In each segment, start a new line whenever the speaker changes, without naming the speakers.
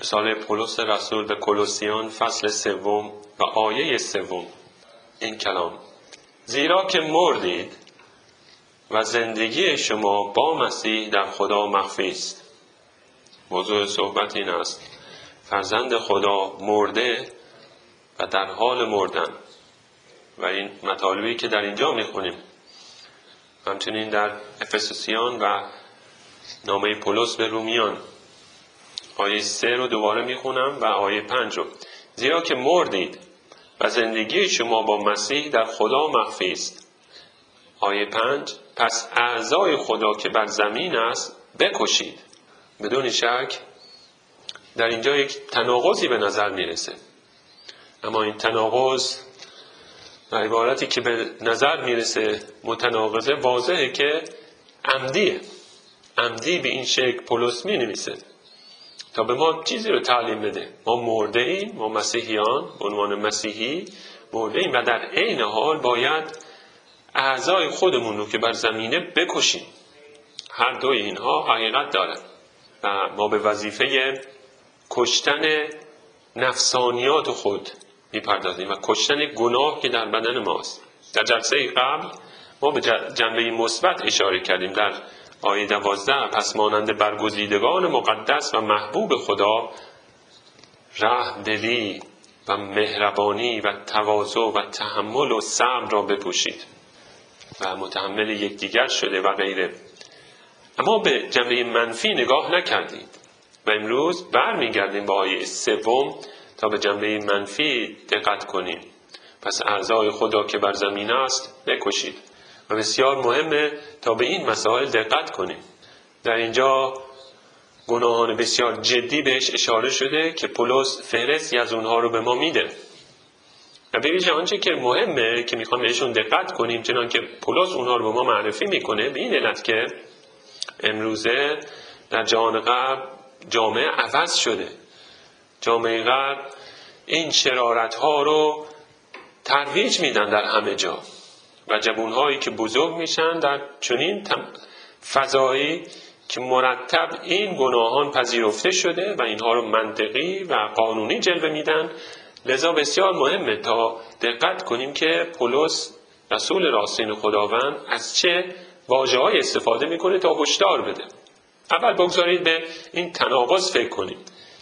رساله پولس رسول به کلوسیان فصل سوم و آیه سوم. این کلام. زیرا که مردید و زندگی شما با مسیح در خدا مخفی است. موضوع صحبت این است. فرزند خدا مرده و در حال مردن. و این مطالبی که در اینجا می‌خونیم. همچنین در افسوسیان و نامه پولس به رومیان. آیه سه رو دوباره می‌خونم و آیه پنج رو. زیرا که مردید و زندگی شما با مسیح در خدا مخفی است. آیه پنج پس اعضای خدا که بر زمین است بکشید. بدون شک در اینجا یک تناقضی به نظر می‌رسه. اما این تناقض و عبارتی که به نظر می‌رسه متناقضه واضحه که عمدیه. عمدی به این شکل پولس می نویسه تا به ما چیزی رو تعلیم بده. ما مرده ایم ما مسیحیان به عنوان مسیحی مرده ایم و در عین حال باید اعضای خودمون رو که بر زمینه بکشیم. هر دوی اینها حقیقت داره و ما به وظیفه کشتن نفسانیات خود می‌پردازیم و کشتن گناه که در بدن ماست. در جلسه قبل ما به جنبه مثبت اشاره کردیم. در آیه دوازده پس مانند برگزیدگان مقدس و محبوب خدا رحم دلی و مهربانی و تواضع و تحمل و صبر را بپوشید و متحمل یکدیگر شده و غیره. اما به جنبه منفی نگاه نکردید و امروز برمیگردیم با آیه سوم تا به جنبه منفی دقت کنیم. پس اعضای خدا که بر زمین است بکشید. و بسیار مهمه تا به این مسائل دقت کنیم. در اینجا گناهان بسیار جدی بهش اشاره شده که پولس فهرستی از اونها رو به ما میده. و به آنچه که مهمه که می‌خوام بهشون دقت کنیم چنان که پولس اونها رو به ما معرفی می‌کنه به این علت که امروزه در جهان غرب جامعه عوض شده. جامعه غرب این شرارت ها رو ترویج میدن در همه جا. و جبون هایی که بزرگ میشن در چنین فضایی که مرتب این گناهان پذیرفته شده و اینها رو منطقی و قانونی جلوه میدن. لذا بسیار مهمه تا دقت کنیم که پولس رسول راستین خداوند از چه واجه های استفاده می‌کنه تا هشدار بده. اول بگذارید به این تناقض فکر کنیم.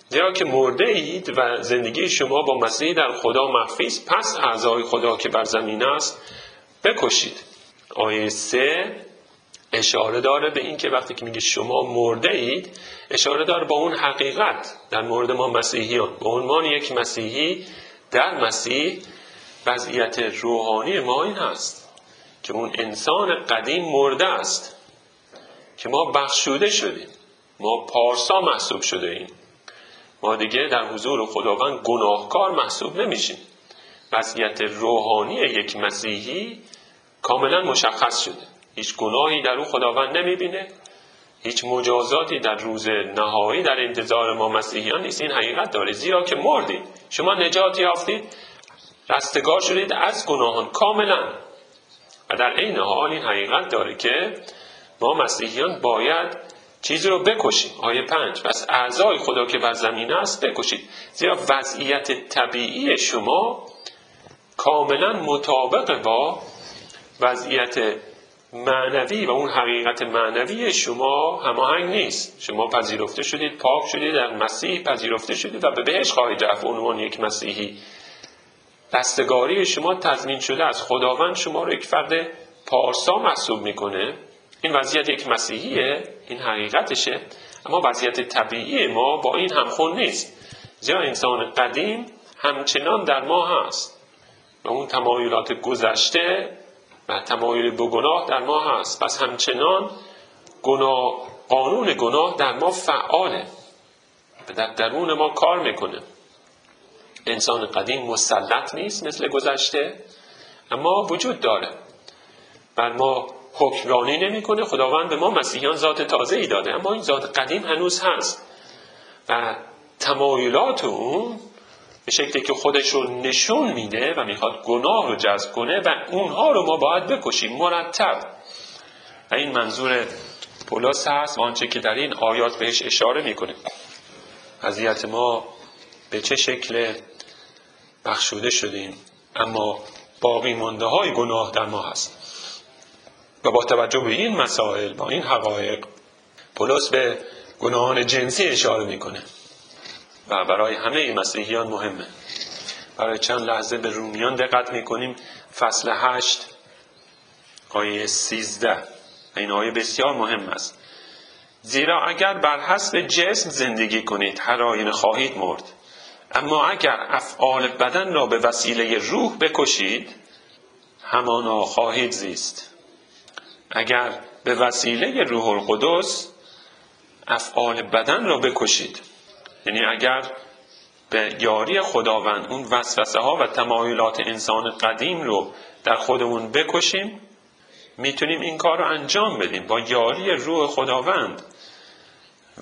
زیرا که مرده اید و زندگی شما با مسیح در خدا مخفی پس اعضای خدا که بر زمین است بکشید. آیه سه اشاره داره به این که وقتی که میگه شما مرده اید اشاره داره با اون حقیقت. در مورد ما مسیحیان به عنوان یک مسیحی در مسیح وضعیت روحانی ما این هست که اون انسان قدیم مرده است که ما بخشوده شدیم. ما پارسا محسوب شده ایم. ما دیگه در حضور خداوند گناهکار محسوب نمیشیم. وضعیت روحانی یک مسیحی کاملا مشخص شده. هیچ گناهی در او خداوند نمی‌بینه. هیچ مجازاتی در روز نهایی در انتظار ما مسیحیان نیست. این حقیقت داره. زیرا که مردید شما نجات یافتید. رستگار شدید از گناهان کاملا. و در این حال این حقیقت داره که ما مسیحیان باید چیزی رو بکشیم. آیه پنج. پس اعضای خدا که بر زمین است بکشید. زیرا وضعیت طبیعی شما کاملا مطابق با وضعیت معنوی و اون حقیقت معنوی شما هماهنگ نیست. شما پذیرفته شدید پاک شدید در مسیح پذیرفته شدید و به بهش خواهید رفت. عنوان یک مسیحی. دستگاری شما تضمین شده از خداوند شما رو یک فرد پارسا محسوب می‌کنه. این وضعیت یک مسیحیه این حقیقتشه. اما وضعیت طبیعی ما با این همخون نیست. زیرا انسان قدیم همچنان در ما هست. و اون تمایلات گذشته و تمایل به گناه در ما هست. پس همچنان گناه قانون گناه در ما فعاله و در درون ما کار می‌کنه. انسان قدیم مسلط نیست مثل گذشته اما وجود داره. بر ما حکمرانی نمی‌کنه. خداوند به ما مسیحیان ذات تازه ای داده اما این ذات قدیم هنوز هست و تمایلات اون به شکلی که خودش رو نشون میده و می‌خواد گناه رو جذب کنه و اونها رو ما باید بکشیم مرتب. و این منظور پولاس هست آنچه که در این آیات بهش اشاره می‌کنه. اذیت ما به چه شکل بخشوده شدیم اما باقی مانده های گناه در ما هست. و با توجه به این مسائل با این حقایق پولس به گناهان جنسی اشاره می‌کنه. و برای همه مسیحیان مهمه. برای چند لحظه به رومیان دقت می‌کنیم. فصل هشت آیه سیزده. این آیه بسیار مهم است. زیرا اگر بر حسب جسم زندگی کنید هر آینه خواهید مرد. اما اگر افعال بدن را به وسیله روح بکشید همانا خواهید زیست. اگر به وسیله روح القدس افعال بدن را بکشید یعنی اگر به یاری خداوند اون وسوسه ها و تمایلات انسان قدیم رو در خودمون بکشیم می‌تونیم این کار رو انجام بدیم با یاری روح خداوند.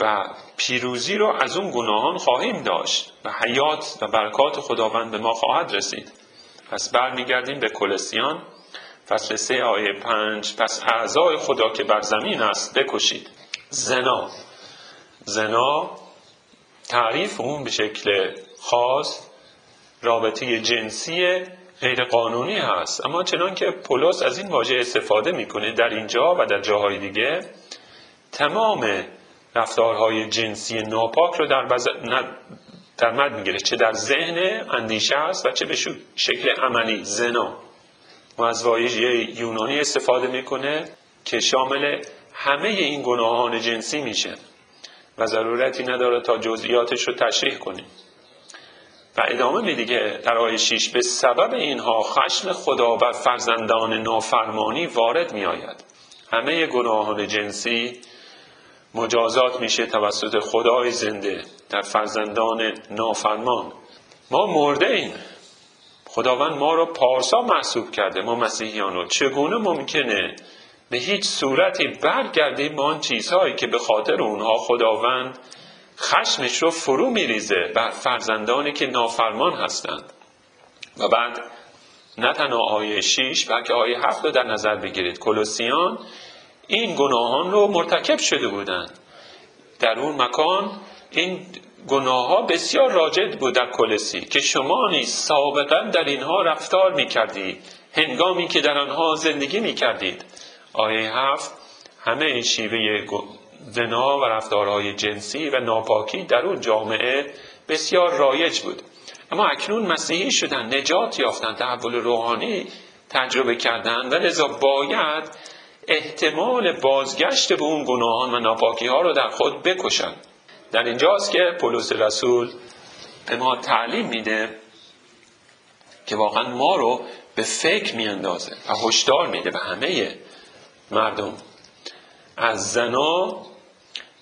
و پیروزی رو از اون گناهان خواهیم داشت و حیات و برکات خداوند به ما خواهد رسید. پس برمیگردیم به کلسیان فصل سه آیه پنج. پس اعضای خدا که بر زمین است بکشید. زنا. زنا تعریف اون به شکل خاص رابطه جنسی غیر قانونی هست. اما چنان که پولس از این واژه استفاده می‌کنه در اینجا و در جاهای دیگه تمام رفتارهای جنسی ناپاک رو در, بز... در مد می‌گیره چه در ذهن اندیشه است و چه به شکل عملی زنا. و از واژه یونانی استفاده می‌کنه که شامل همه این گناهان جنسی میشه. و ضرورتی نداره تا جزئیاتش رو تشریح کنیم. و ادامه میده که در آیه 6 به سبب اینها خشم خدا بر فرزندان نافرمانی وارد میآید همه گناهان جنسی مجازات میشه توسط خدای زنده در فرزندان نافرمان. ما مرده ایم. خداوند ما رو پارسا محسوب کرده. ما مسیحیان رو. چگونه ممکنه به هیچ صورتی برگردیم به آن چیزهایی که به خاطر اونها خداوند خشمش رو فرو میریزه بر فرزندانی که نافرمان هستند. و بعد نه تنها آیه 6 بلکه آیه 7 رو در نظر بگیرید. کلوسیان این گناهان رو مرتکب شده بودند. در اون مکان این گناه ها بسیار راجد بود در کلسی که شما نیز سابقا در اینها رفتار می کردید هنگامی که در آنها زندگی می کردید آیه هفت همه این شیوه زنا و رفتارهای جنسی و ناپاکی در اون جامعه بسیار رایج بود. اما اکنون مسیحی شدن نجات یافتن تحول روحانی تجربه کردن و لذا باید احتمال بازگشت به اون گناهان و ناپاکی ها رو در خود بکشن. در اینجاست که پولس رسول به ما تعلیم میده که واقعا ما رو به فکر میاندازه و هشدار میده به همه مردم. از زنا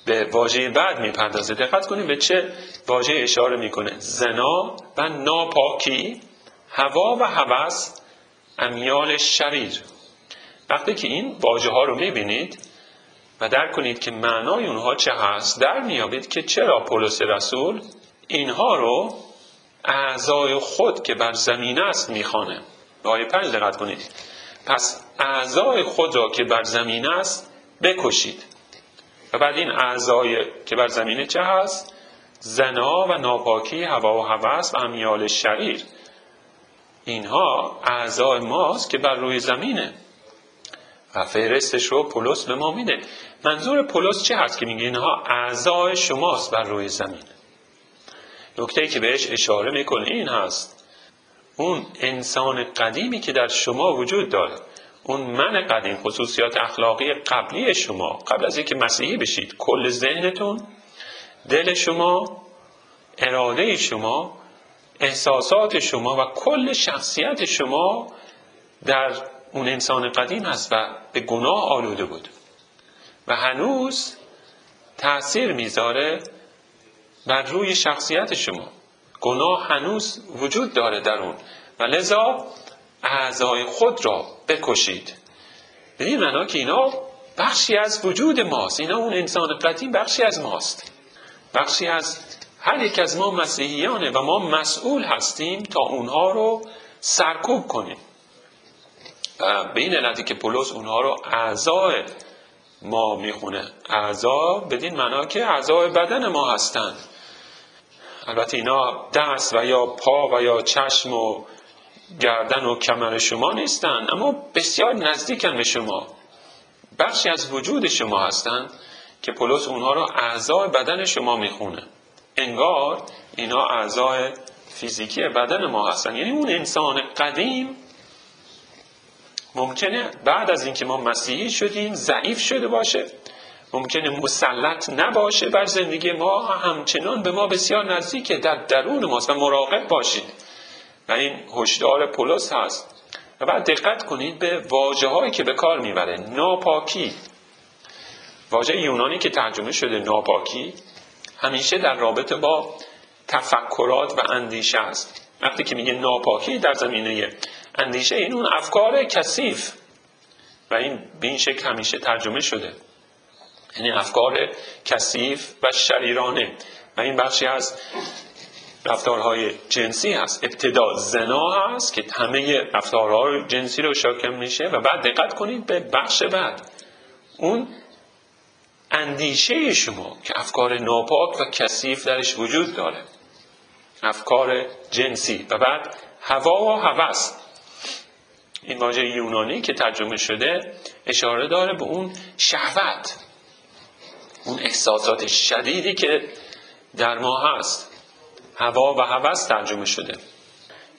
به واژه بعد می‌پردازه. دقت کنیم به چه واژه اشاره می‌کنه. زنا و ناپاکی هوا و هوس امیال شریر. وقتی که این واژه ها رو می‌بینید و درک کنید که معنای اونها چه هست در میابید که چرا پولس رسول اینها رو اعضای خود که بر زمین است می‌خوانه. به آیه پنج دقت کنید. پس اعضای خود را که بر زمین است بکشید. و بعد این اعضای که بر زمینه چه هست؟ زنا و ناپاکی هوا و هوس و امیال شریر اینها اعضای ماست که بر روی زمینه. و فهرستش رو پولس به ما میده. منظور پولس چه هست که میگه اینها اعضای شماست بر روی زمین؟ نکته که بهش اشاره می‌کنه این هست. اون انسان قدیمی که در شما وجود داره اون من قدیم خصوصیات اخلاقی قبلی شما قبل از اینکه مسیحی بشید کل ذهنتون دل شما اراده شما احساسات شما و کل شخصیت شما در اون انسان قدیم هست و به گناه آلوده بود. و هنوز تأثیر می‌ذاره بر روی شخصیت شما. گناه هنوز وجود داره در اون. و لذا اعضای خود را بکشید. به معنا که اینا بخشی از وجود ماست. اینا اون انسان قدیم بخشی از ماست. بخشی از هر یک از ما مسیحیانه و ما مسئول هستیم تا اونها رو سرکوب کنیم. به این علتی که پولس اونها رو اعضای ما می‌خونه. اعضا بدین معنا که اعضای بدن ما هستند البته اینا دست و یا پا و یا چشم و گردن و کمر شما نیستن اما بسیار نزدیکن به شما. بخشی از وجود شما هستند که پولس اونها رو اعضای بدن شما می‌خونه. انگار اینا اعضای فیزیکی بدن ما هستن. یعنی اون انسان قدیم ممکنه بعد از اینکه ما مسیحی شدیم ضعیف شده باشه. ممکنه مسلط نباشه بر زندگی ما. همچنان به ما بسیار نزدیکه در درون ماست و مراقب باشید. و این هشدار پولس هست. و بعد دقت کنید به واجه هایی که به کار می‌بره. ناپاکی. واژه یونانی که ترجمه شده ناپاکی همیشه در رابطه با تفکرات و اندیشه است. وقتی که میگه ناپاکی در زمینه اندیشه این اون افکار کثیف و این به این شکل همیشه ترجمه شده. یعنی افکار کثیف و شریرانه. و این بخشی از رفتارهای جنسی هست. ابتدا زنا هست که همه رفتارهای جنسی رو شاکم میشه و بعد دقت کنید به بخش بعد. اون اندیشه شما که افکار ناپاک و کثیف درش وجود داره. افکار جنسی. و بعد هوا و هوس. این واژه یونانی که ترجمه شده اشاره داره به اون شهوت. اون احساسات شدیدی که در ما هست. هوا و هوس ترجمه شده.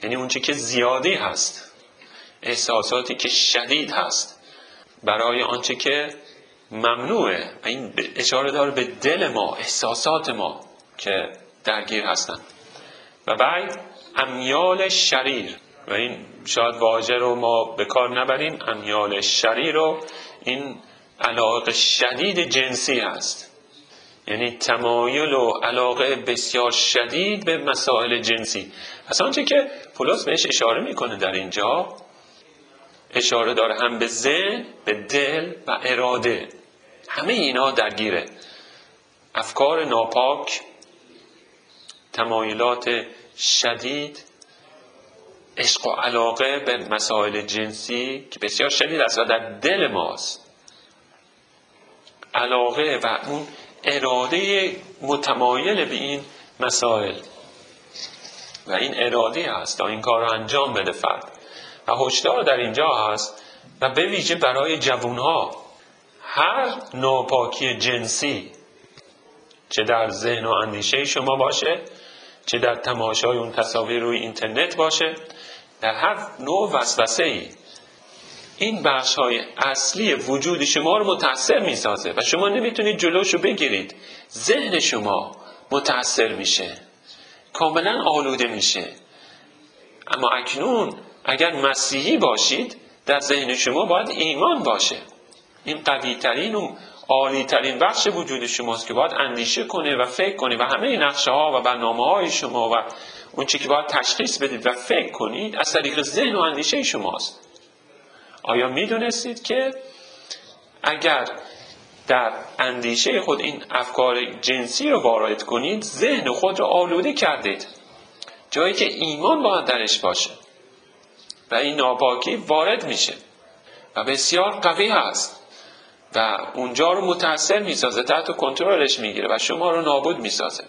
یعنی اون که زیادی هست. احساساتی که شدید هست. برای آنچه که ممنوعه. این اشاره داره به دل ما احساسات ما که درگیر هستند. و بعد امیال شریر. و این شاید واژه رو ما به کار نبریم. امیال شریر رو این علاقه شدید جنسی هست. یعنی تمایل و علاقه بسیار شدید به مسائل جنسی. اصلا آنچه که پولس بهش اشاره می‌کنه در اینجا اشاره داره هم به ذهن به دل و اراده. همه اینا درگیره. افکار ناپاک تمایلات شدید عشق و علاقه به مسائل جنسی که بسیار شدید است و در دل ماست. علاقه و اون اراده متمایل به این مسائل. و این اراده هست تا این کار رو انجام بده فرد. و هشدار در اینجا هست و به ویژه برای جوانها. هر ناپاکی جنسی چه در ذهن و اندیشه شما باشه چه در تماشای اون تصاویر روی اینترنت باشه در هر نوع وسوسه ای این بخش های اصلی وجود شما رو متاثر می‌سازه و شما نمی‌تونید جلوشو بگیرید. ذهن شما متاثر میشه. کاملا آلوده میشه. اما اکنون اگر مسیحی باشید در ذهن شما باید ایمان باشه. این قوی ترین و عالی ترین بخش وجود شماست که باید اندیشه کنه و فکر کنه و همه نقشه ها و برنامه های شما و اون چی که باید تشخیص بدید و فکر کنید از طریق ذهن و اندیشه شماست. آیا می‌دونستید که اگر در اندیشه خود این افکار جنسی رو وارد کنید ذهن خود رو آلوده کردید؟ جایی که ایمان باید درش باشه و این ناپاکی وارد میشه و بسیار قوی هست و اونجا رو متاثر می‌سازه تحت کنترلش می‌گیره و شما رو نابود می‌سازه.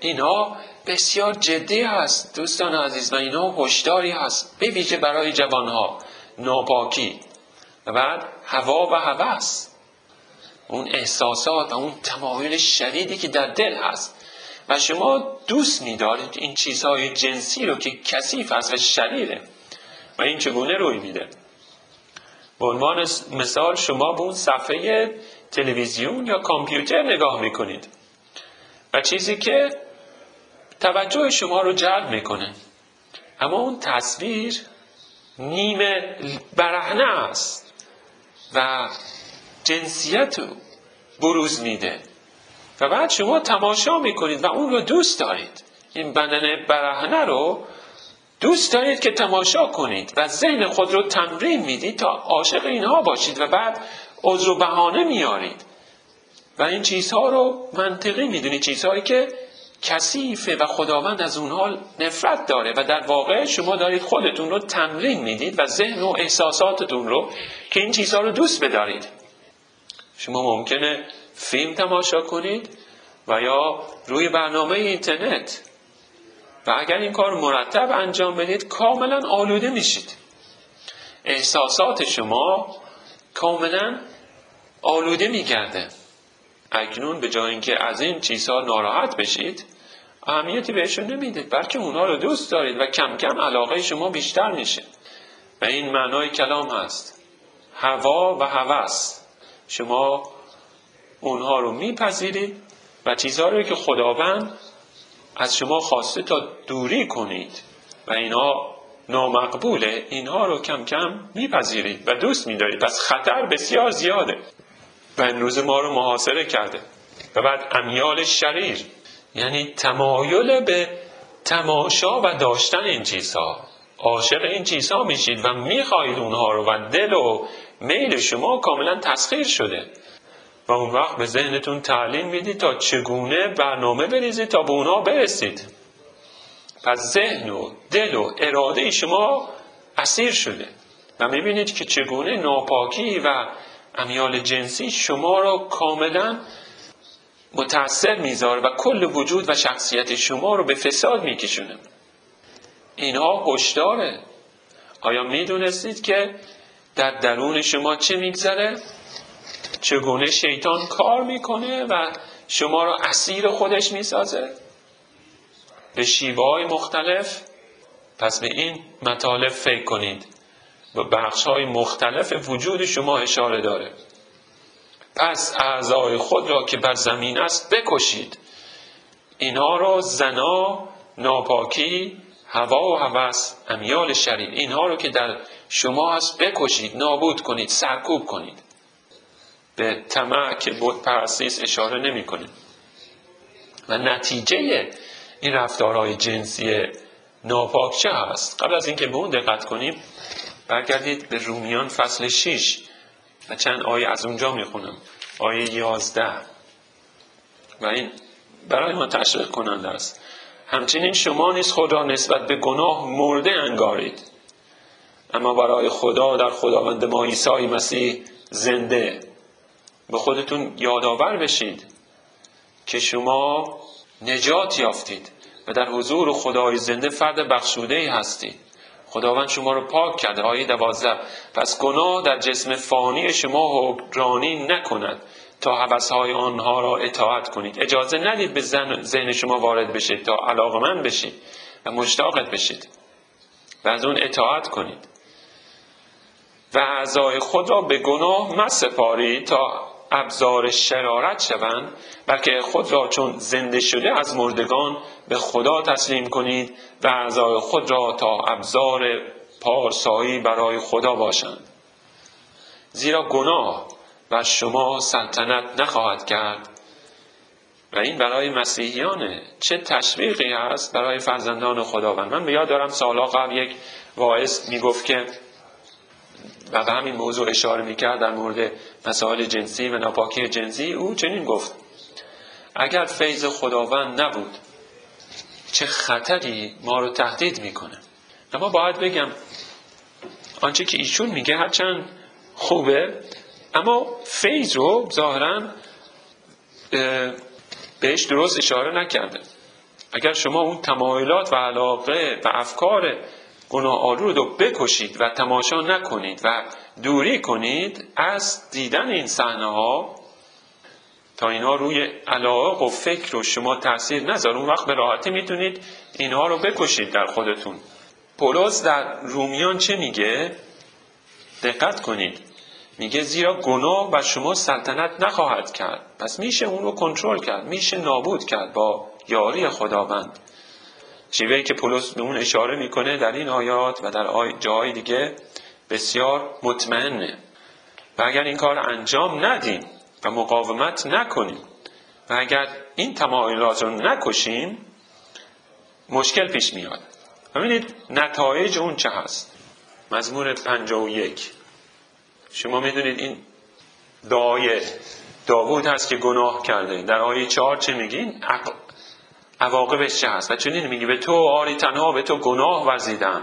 اینا بسیار جدی هست دوستان عزیز و اینا هشداری هست به ویژه برای جوانها. ناپاکی. و بعد هوا و هوس اون احساسات و اون تمایل شدیدی که در دل هست. و شما دوست میدارید این چیزهای جنسی رو که کثیف است و شریره و این چگونه روی میده؟ به عنوان مثال شما به اون صفحه تلویزیون یا کامپیوتر نگاه می‌کنید. و چیزی که توجه شما رو جلب می‌کنه. اما اون تصویر نیمه برهنه است و جنسیت رو بروز میده. و بعد شما تماشا می‌کنید و اون رو دوست دارید. این بدن برهنه رو دوست دارید که تماشا کنید و ذهن خود رو تمرین می‌دید تا عاشق اینها باشید و بعد عذر و بهانه میارید و این چیزها رو منطقی می‌دونید. چیزهایی که کثیفه و خداوند از اونها نفرت داره و در واقع شما دارید خودتون رو تمرین می‌دید و ذهن و احساساتتون رو که این چیزها رو دوست بدارید. شما ممکنه فیلم تماشا کنید و یا روی برنامه اینترنت و اگر این کار مرتب انجام بدید کاملا آلوده میشید. احساسات شما کاملا آلوده میگرده. اکنون به جای اینکه از این چیزها ناراحت بشید اهمیتی بهشون نمی‌دید بلکه اونها رو دوست دارید و کم کم علاقه شما بیشتر میشه. و این معنای کلام هست. هوا و هوس. شما اونها رو میپذیرید و چیزها رو که خداوند از شما خواسته تا دوری کنید و اینها نامقبوله اینها رو کم کم میپذیرید و دوست میدارید. پس خطر بسیار زیاده. و امروز ما رو محاصره کرده. و بعد امیال شریر. یعنی تمایل به تماشا و داشتن این چیزها. عاشق این چیزها میشید و می‌خواهید اونها رو و دل و میل شما کاملا تسخیر شده. و اون وقت به ذهنتون تعلیم می‌دید تا چگونه برنامه بریزید تا به اونها برسید. پس ذهن و دل و اراده شما اسیر شده. و می‌بینید که چگونه ناپاکی و امیال جنسی شما را کاملا متأثر می‌ذاره و کل وجود و شخصیت شما رو به فساد میکشونه. اینها هشداره. آیا می‌دونستید که در درون شما چه میگذره؟ چگونه شیطان کار می‌کنه و شما را اسیر خودش می‌سازه؟ به شیوه های مختلف؟ پس به این مطالب فکر کنید. و بخش های مختلف وجود شما اشاره داره. پس اعضای خود را که بر زمین است بکشید. اینها را زنا ناپاکی هوا و هوس امیال شریر اینها رو که در شما هست بکشید نابود کنید سرکوب کنید. به طمع که بود پرستیس اشاره نمی کنید و نتیجه این رفتارهای جنسی ناپاک چه هست؟ قبل از اینکه به اون دقت کنیم برگردید به رومیان فصل 6 و چند آیه از اونجا می‌خونم. آیه 11 و این برای ما تشویق کننده است. همچنین شما نیز خود را نسبت به گناه مرده انگارید. اما برای خدا در خداوند ما عیسی مسیح زنده. به خودتون یادآور بشید که شما نجات یافتید و در حضور خدای زنده فرد بخشوده ای هستید. خداوند شما رو پاک کرده. آیه دوازده. پس گناه در جسم فانی شما حکرانی نکند تا حوثهای آنها را اطاعت کنید. اجازه ندید به ذهن شما وارد بشید تا علاقمند بشید و مشتاقت بشید و از اون اطاعت کنید. و اعضای خود را به گناه مسپارید تا ابزار شرارت شوند بلکه خود را چون زنده شده از مردگان به خدا تسلیم کنید و اعضای خود را تا ابزار پارسایی برای خدا باشند. زیرا گناه بر شما سلطنت نخواهد کرد. و این برای مسیحیانه چه تشویقی هست برای فرزندان خداوند؟ من به یاد دارم سالها قبل یک واعظ می‌گفت که و به همین موضوع اشاره می‌کرد در مورد مسائل جنسی و ناپاکی جنسی او چنین گفت اگر فیض خداوند نبود چه خطری ما رو تهدید می‌کنه؟ اما باید بگم آنچه که ایشون میگه هرچند خوبه اما فیض رو ظاهرا بهش درست اشاره نکرده. اگر شما اون تمایلات و علاقه و افکار گناه آلو رو بکشید و تماشا نکنید و دوری کنید از دیدن این صحنه ها تا اینها روی علاق و فکر و شما تاثیر نذار. اون وقت به راحتی می‌تونید اینها رو بکشید در خودتون. پولس در رومیان چه میگه؟ دقت کنید. میگه زیرا گناه بر شما سلطنت نخواهد کرد. پس میشه اون رو کنترل کرد. میشه نابود کرد با یاری خداوند. شیوهی که پولس به اون اشاره می‌کنه در این آیات و در آی جای دیگه بسیار مطمئنه. و اگر این کار انجام ندیم و مقاومت نکنیم و اگر این تمایلات رو نکشیم مشکل پیش میاد. ببینید نتایج اون چه هست؟ مزمور 51 شما می‌دونید این دعای داوود هست که گناه کرده. در آیه چهار چه میگین عواقبش چه هست؟ و چنین میگه به تو آری تنها به تو گناه ورزیدم.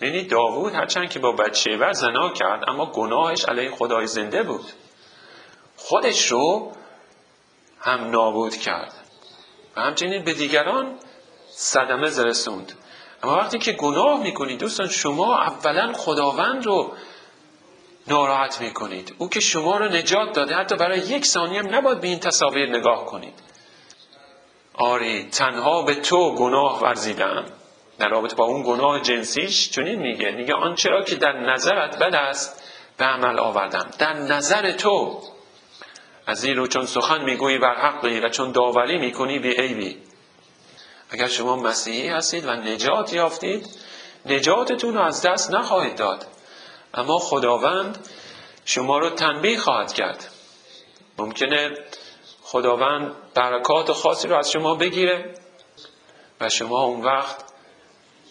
یعنی داوود هرچند که با بچه و زنا کرد اما گناهش علیه خدای زنده بود. خودش رو هم نابود کرد و همچنین به دیگران صدمه زرسوند. اما وقتی که گناه می‌کنید دوستان شما اولا خداوند رو ناراحت می‌کنید. او که شما رو نجات داده حتی برای یک ثانیه هم نباید به این تصاویر نگاه کنید. آری تنها به تو گناه ورزیدم. در رابطه با اون گناه جنسیش چنین میگه. میگه آنچه را که در نظرت بد است به عمل آوردم. در نظر تو. از این رو چون سخن می‌گویی بر حقی و چون داوری می‌کنی بی عیبی. اگر شما مسیحی هستید و نجات یافتید نجاتتون رو از دست نخواهید داد. اما خداوند شما رو تنبیه خواهد کرد. ممکنه خداوند برکات خاصی رو از شما بگیره و شما اون وقت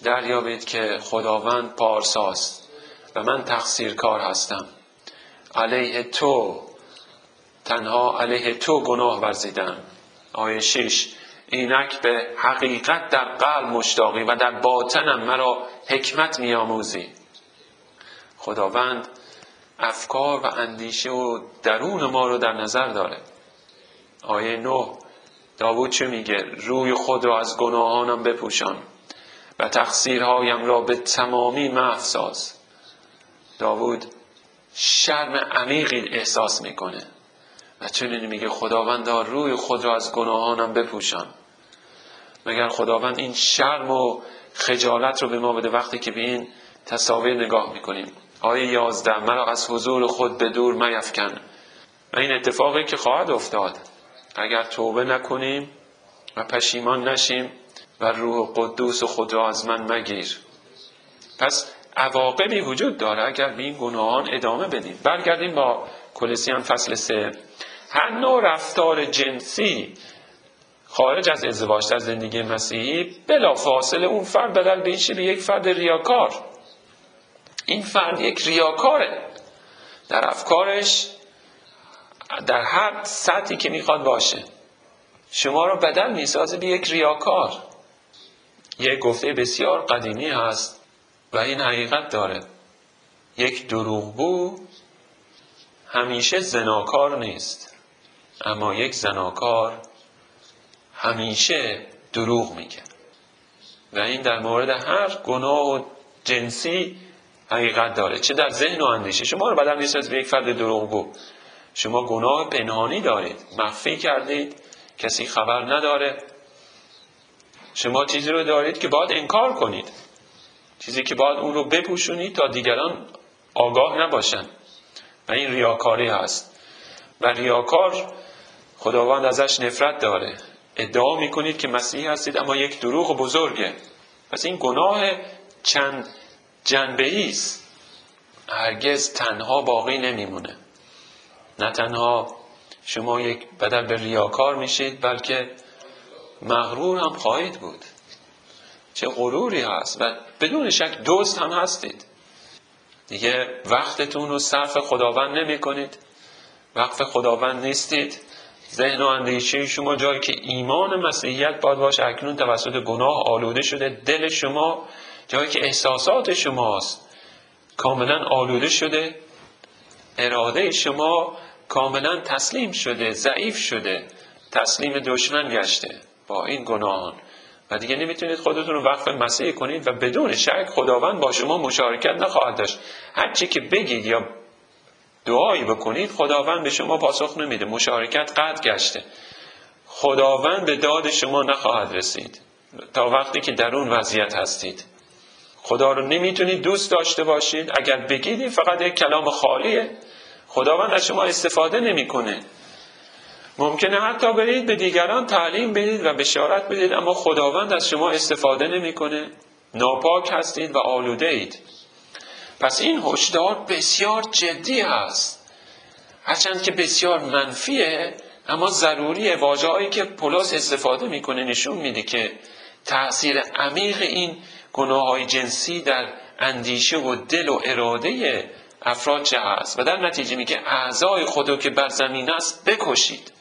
دریابید که خداوند پارساست و من تقصیر کار هستم. علیه تو تنها علیه تو گناه ورزیدم. آیه شش اینک به حقیقت در قلب مشتاقی و در باطنم مرا حکمت میآموزی. خداوند افکار و اندیشه و درون ما رو در نظر داره. آیه نه. داوود چه میگه؟ روی خود را از گناهانم بپوشان و تقصیرهایم را به تمامی محو ساز داوود شرم عمیقی احساس می‌کنه و چنین میگه خداوندا روی خود را از گناهانم بپوشان. مگر خداوند این شرم و خجالت رو به ما بده وقتی که به این تصاویر نگاه می‌کنیم؟ آیه یازده مرا از حضور خود به دور میفکن و این اتفاقی که خواهد افتاد. اگر توبه نکنیم و پشیمان نشیم و روح قدوس خود را از من مگیر. پس عواقبی وجود داره اگر به این گناهان ادامه بدیم. برگردیم با کلسیان فصل سه. هر نوع رفتار جنسی خارج از ازدواج در زندگی مسیحی بلا فاصله اون فرد بدل به به یک فرد ریاکار. این فرد یک ریاکاره. در افکارش در هر سطحی که می‌خواد باشه. شما رو بدل می‌سازه به یک ریاکار. یک گفته بسیار قدیمی هست و این حقیقت داره. یک دروغگو همیشه زناکار نیست. اما یک زناکار همیشه دروغ میگه. و این در مورد هر گناه و جنسی حقیقت داره. چه در ذهن و اندیشه. شما رو بدل نیست به یک فرد دروغگو شما گناه پنهانی دارید. مخفی کردید. کسی خبر نداره. شما چیزی رو دارید که باید انکار کنید. چیزی که باید اون رو بپوشونید تا دیگران آگاه نباشند و این ریاکاری هست. و ریاکار خداوند ازش نفرت داره. ادعا می‌کنید که مسیحی هستید اما یک دروغ بزرگه. پس این گناه چند جنبه است. هرگز تنها باقی نمیمونه. نه تنها شما یک بدل به ریاکار میشید بلکه مغرور هم خواهید بود. چه غروری هست و بدون شک دوست هم هستید. دیگه وقتتون رو صرف خداوند نمی کنید وقف خداوند نیستید. ذهن و اندیشه شما جایی که ایمان مسیحیت باید باشه اکنون توسط گناه آلوده شده. دل شما جایی که احساسات شماست کاملا آلوده شده. اراده شما کاملا تسلیم شده ضعیف شده تسلیم دشمن گشته با این گناهان. و دیگه نمی‌تونید خودتون رو وقف مسیح کنید و بدون شک خداوند با شما مشارکت نخواهد داشت. هرچی که بگید یا دعایی بکنید خداوند به شما پاسخ نمیده. مشارکت قطع گشته. خداوند به داد شما نخواهد رسید. تا وقتی که در اون وضعیت هستید. خدا رو نمی‌تونید دوست داشته باشید. اگر بگید فقط یک کلام خالیه. خداوند از شما استفاده نمی‌کنه. ممکنه حتی برید به دیگران تعلیم بدید و بشارت بدید اما خداوند از شما استفاده نمی‌کنه. ناپاک هستید و آلوده اید. پس این هشدار بسیار جدی است هرچند که بسیار منفیه اما ضروری واجههایی که پلاس استفاده می‌کنه نشون میده که تاثیر عمیق این گناه های جنسی در اندیشه و دل و اراده افراد چه هست و در نتیجه میگه اعضای خودو که بر زمین است بکشید.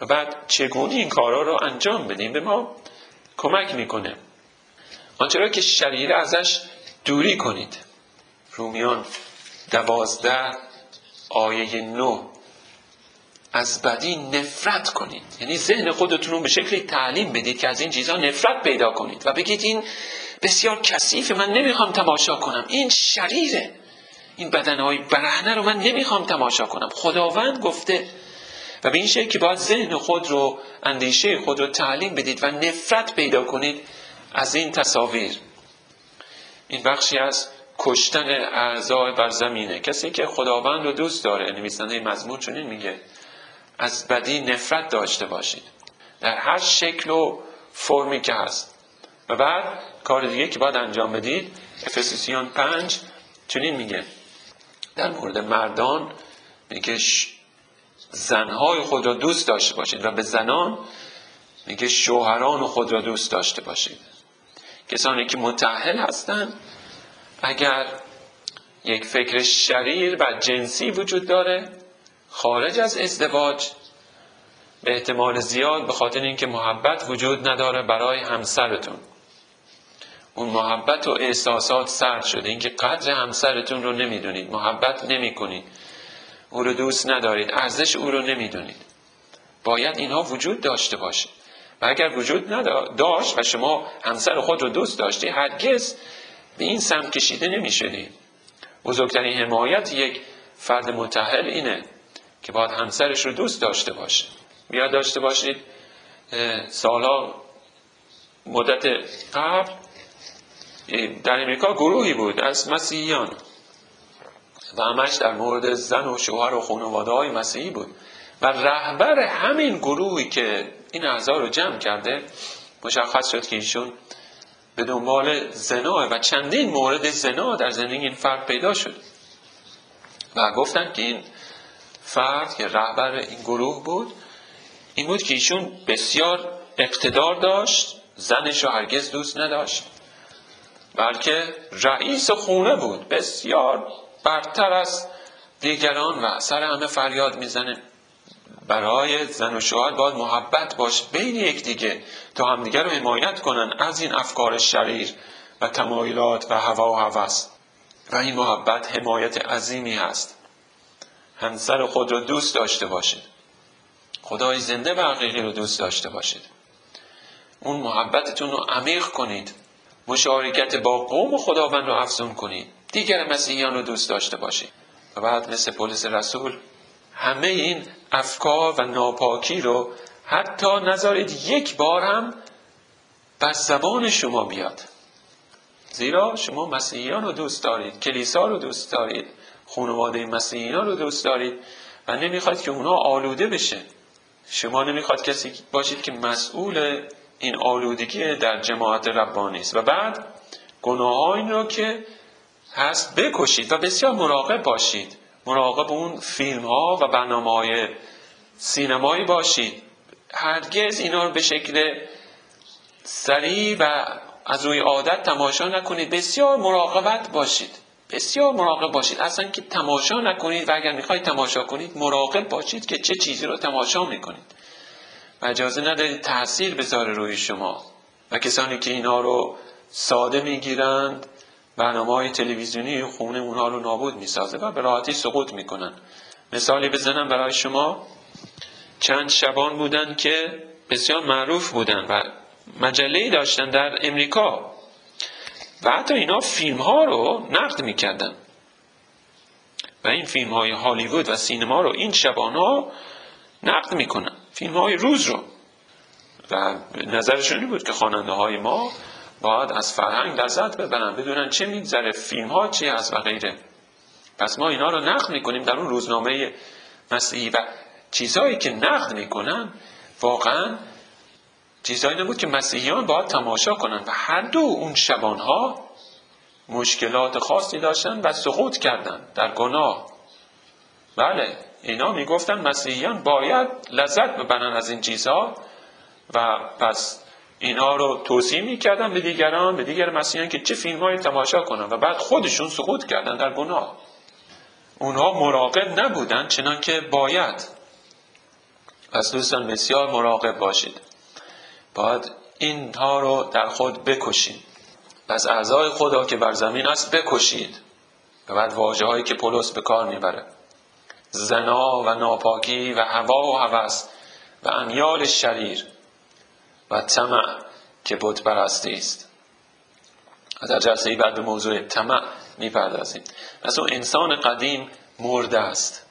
و بعد چگونه این کارها رو انجام بدیم؟ به ما کمک می‌کنه. آنچه که شریره ازش دوری کنید. رومیان دوازده آیه نو
از بدی نفرت کنید. یعنی ذهن خودتون رو به شکلی تعلیم بدید که از این چیزها نفرت پیدا کنید. و بگید این بسیار کثیفه من نمی‌خوام تماشا کنم. این شریره. این بدنهای برهنه رو من نمی‌خوام تماشا کنم. خداوند گفته و به این شکل که باید ذهن خود رو اندیشه خود رو تعلیم بدید و نفرت پیدا کنید از این تصاویر. این بخشی از کشتن اعضای بر زمینه. کسی که خداوند رو دوست داره نویسنده مزمور چنین میگه از بدی نفرت داشته باشید. در هر شکل و فرمی که هست. و بعد کار دیگه که باید انجام بدید افسوسیان پنج چنین میگه. در مورد مردان میگه زنهای خود را دوست داشته باشید و به زنان میگه شوهران خود را دوست داشته باشید کسانی که متحل هستند اگر یک فکر شریر و جنسی وجود داره خارج از ازدواج به احتمال زیاد به خاطر اینکه محبت وجود نداره برای همسرتون. اون محبت و احساسات سرد شده. اینکه قدر همسرتون رو نمی‌دونید. محبت نمی‌کنید. او رو دوست ندارید. ارزش او رو نمی‌دونید. باید اینها وجود داشته باشه. و اگر وجود داشت و شما همسر خود رو دوست داشتی هرگز به این سمت کشیده نمی‌شدید بزرگترین حمایت یک فرد متحل اینه که باید همسرش رو دوست داشته باشه. یاد داشته باشید. سالها مدت قبل در امریکا گروهی بود از مسیحیان و همش در مورد زن و شوهر و خانواده های مسیحی بود و رهبر همین گروهی که این اعضا رو جمع کرده مشخص شد که ایشون به دنبال زنا و چندین مورد زنا در زندگی این فرد پیدا شد و گفتن که این فرد که رهبر این گروه بود این بود که ایشون بسیار اقتدار داشت زنش رو هرگز دوست نداشت. بلکه رئیس خونه بود. بسیار برتر از دیگران و سر همه فریاد می‌زنه. برای زن و شوهر باید محبت باش بین یکدیگه تا همدیگه رو حمایت کنن از این افکار شریر و تمایلات و هوا و هوس. و این محبت حمایت عظیمی هست. همسر خود رو دوست داشته باشید. خدای زنده و حقیقی رو دوست داشته باشید. اون محبتتون رو عمیق کنید. مشارکت با قوم خداوند رو افزون کنید. دیگر مسیحیان رو دوست داشته باشید. و بعد مثل پلیس رسول همه این افکار و ناپاکی رو حتی نذارید یک بار هم بر زبان شما بیاد. زیرا شما مسیحیان رو دوست دارید کلیسا رو دوست دارید خانواده مسیحیان رو دوست دارید و نمی‌خواد که اونا آلوده بشه. شما نمی‌خواد کسی باشید که مسئول این آلودگی در جماعت ربانی است. و بعد گناه این رو که هست بکشید و بسیار مراقب باشید. مراقب اون فیلم ها و برنامه های سینمایی باشید. هرگز اینا رو به شکل سریع و از روی عادت تماشا نکنید. بسیار مراقبت باشید. بسیار مراقب باشید. اصلا که تماشا نکنید و اگر می‌خواید تماشا کنید مراقب باشید که چه چیزی رو تماشا می‌کنید. و اجازه ندارید تاثیر بذاره روی شما. و کسانی که اینا رو ساده می‌گیرند برنامه های تلویزیونی خونه اونها رو نابود می‌سازه و به راحتی سقوط می‌کنن. مثالی بزنم برای شما. چند شبان بودن که بسیار معروف بودن و مجله داشتن در امریکا. و حتی اینا فیلم ها رو نقد می‌کردن. و این فیلم های هالیوود و سینما رو این شبان ها نقد می‌کنن. فیلم های روز رو. و نظرشون بود که خواننده های ما باید از فرهنگ لذت ببرن بدونن چه میگذره فیلم ها چی هست و غیره. پس ما اینا رو نقد می‌کنیم در اون روزنامه مسیحی و چیزهایی که نقد می‌کنن واقعا چیزهایی نبود که مسیحیان باید تماشا کنن و هر دو اون شبانها مشکلات خاصی داشتن و سقوط کردن در گناه. بله. اینا می‌گفتن مسیحیان باید لذت ببرن از این چیزها و پس اینا رو توصیه می‌کردن به دیگران به دیگر مسیحیان که چه فیلم های تماشا کنن و بعد خودشون سقوط کردن در گناه. اونها مراقب نبودن چنان که باید. پس دوستان بسیار مراقب باشید. باید اینها رو در خود بکشید. پس اعضای خدا که بر زمین است بکشید. و بعد واجه هایی که پولس به کار می‌بره. زنا و ناپاکی و هوا و هوس و امیال شریر و طمع که بت پرستی است. در جلسه ای بعد به موضوع طمع می‌پردازیم. پس اون انسان قدیم مرده است.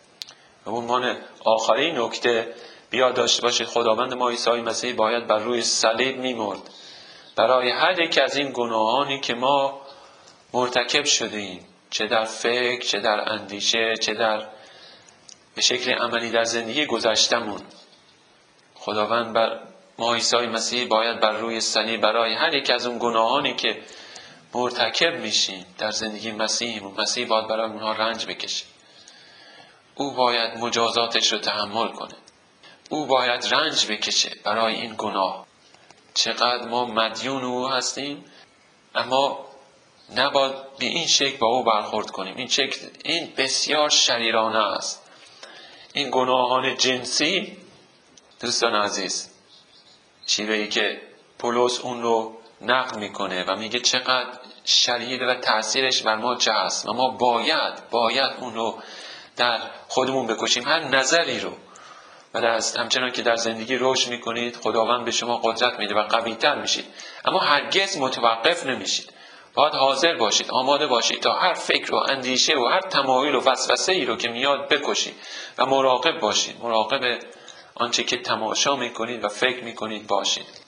و عنوان آخرین نکته بیاد داشته باشید خداوند ما عیسی مسیح باید بر روی صلیب میمرد. برای هر یک از این گناهانی که ما مرتکب شدیم چه در فکر چه در اندیشه چه در به شکل عملی در زندگی گذشتمون. خداوند بر ما عیسی مسیح باید بر روی صلیب برای هر یک از اون گناهانی که مرتکب میشیم در زندگی مسیح مسیح باید برای اونها رنج بکشه. او باید مجازاتش رو تحمل کنه. او باید رنج بکشه برای این گناه. چقدر ما مدیون او هستیم اما نباید به این شکل با او برخورد کنیم. این شکل این بسیار شریرانه است. این گناهان جنسی. دوستان عزیز شیوهی که پولس اون رو نقل می‌کنه و میگه چقدر شریر و تاثیرش بر ما چه هست و ما باید باید اون رو در خودمون بکشیم. هر نظری رو. و از همچنان که در زندگی رشد می‌کنید خداوند به شما قدرت میده و قویتر میشید. اما هرگز متوقف نمیشید. باید حاضر باشید آماده باشید تا هر فکر و اندیشه و هر تمایل و وسوسه ای رو که میاد بکشید و مراقب باشید مراقب آنچه که تماشا می‌کنید و فکر می‌کنید باشید.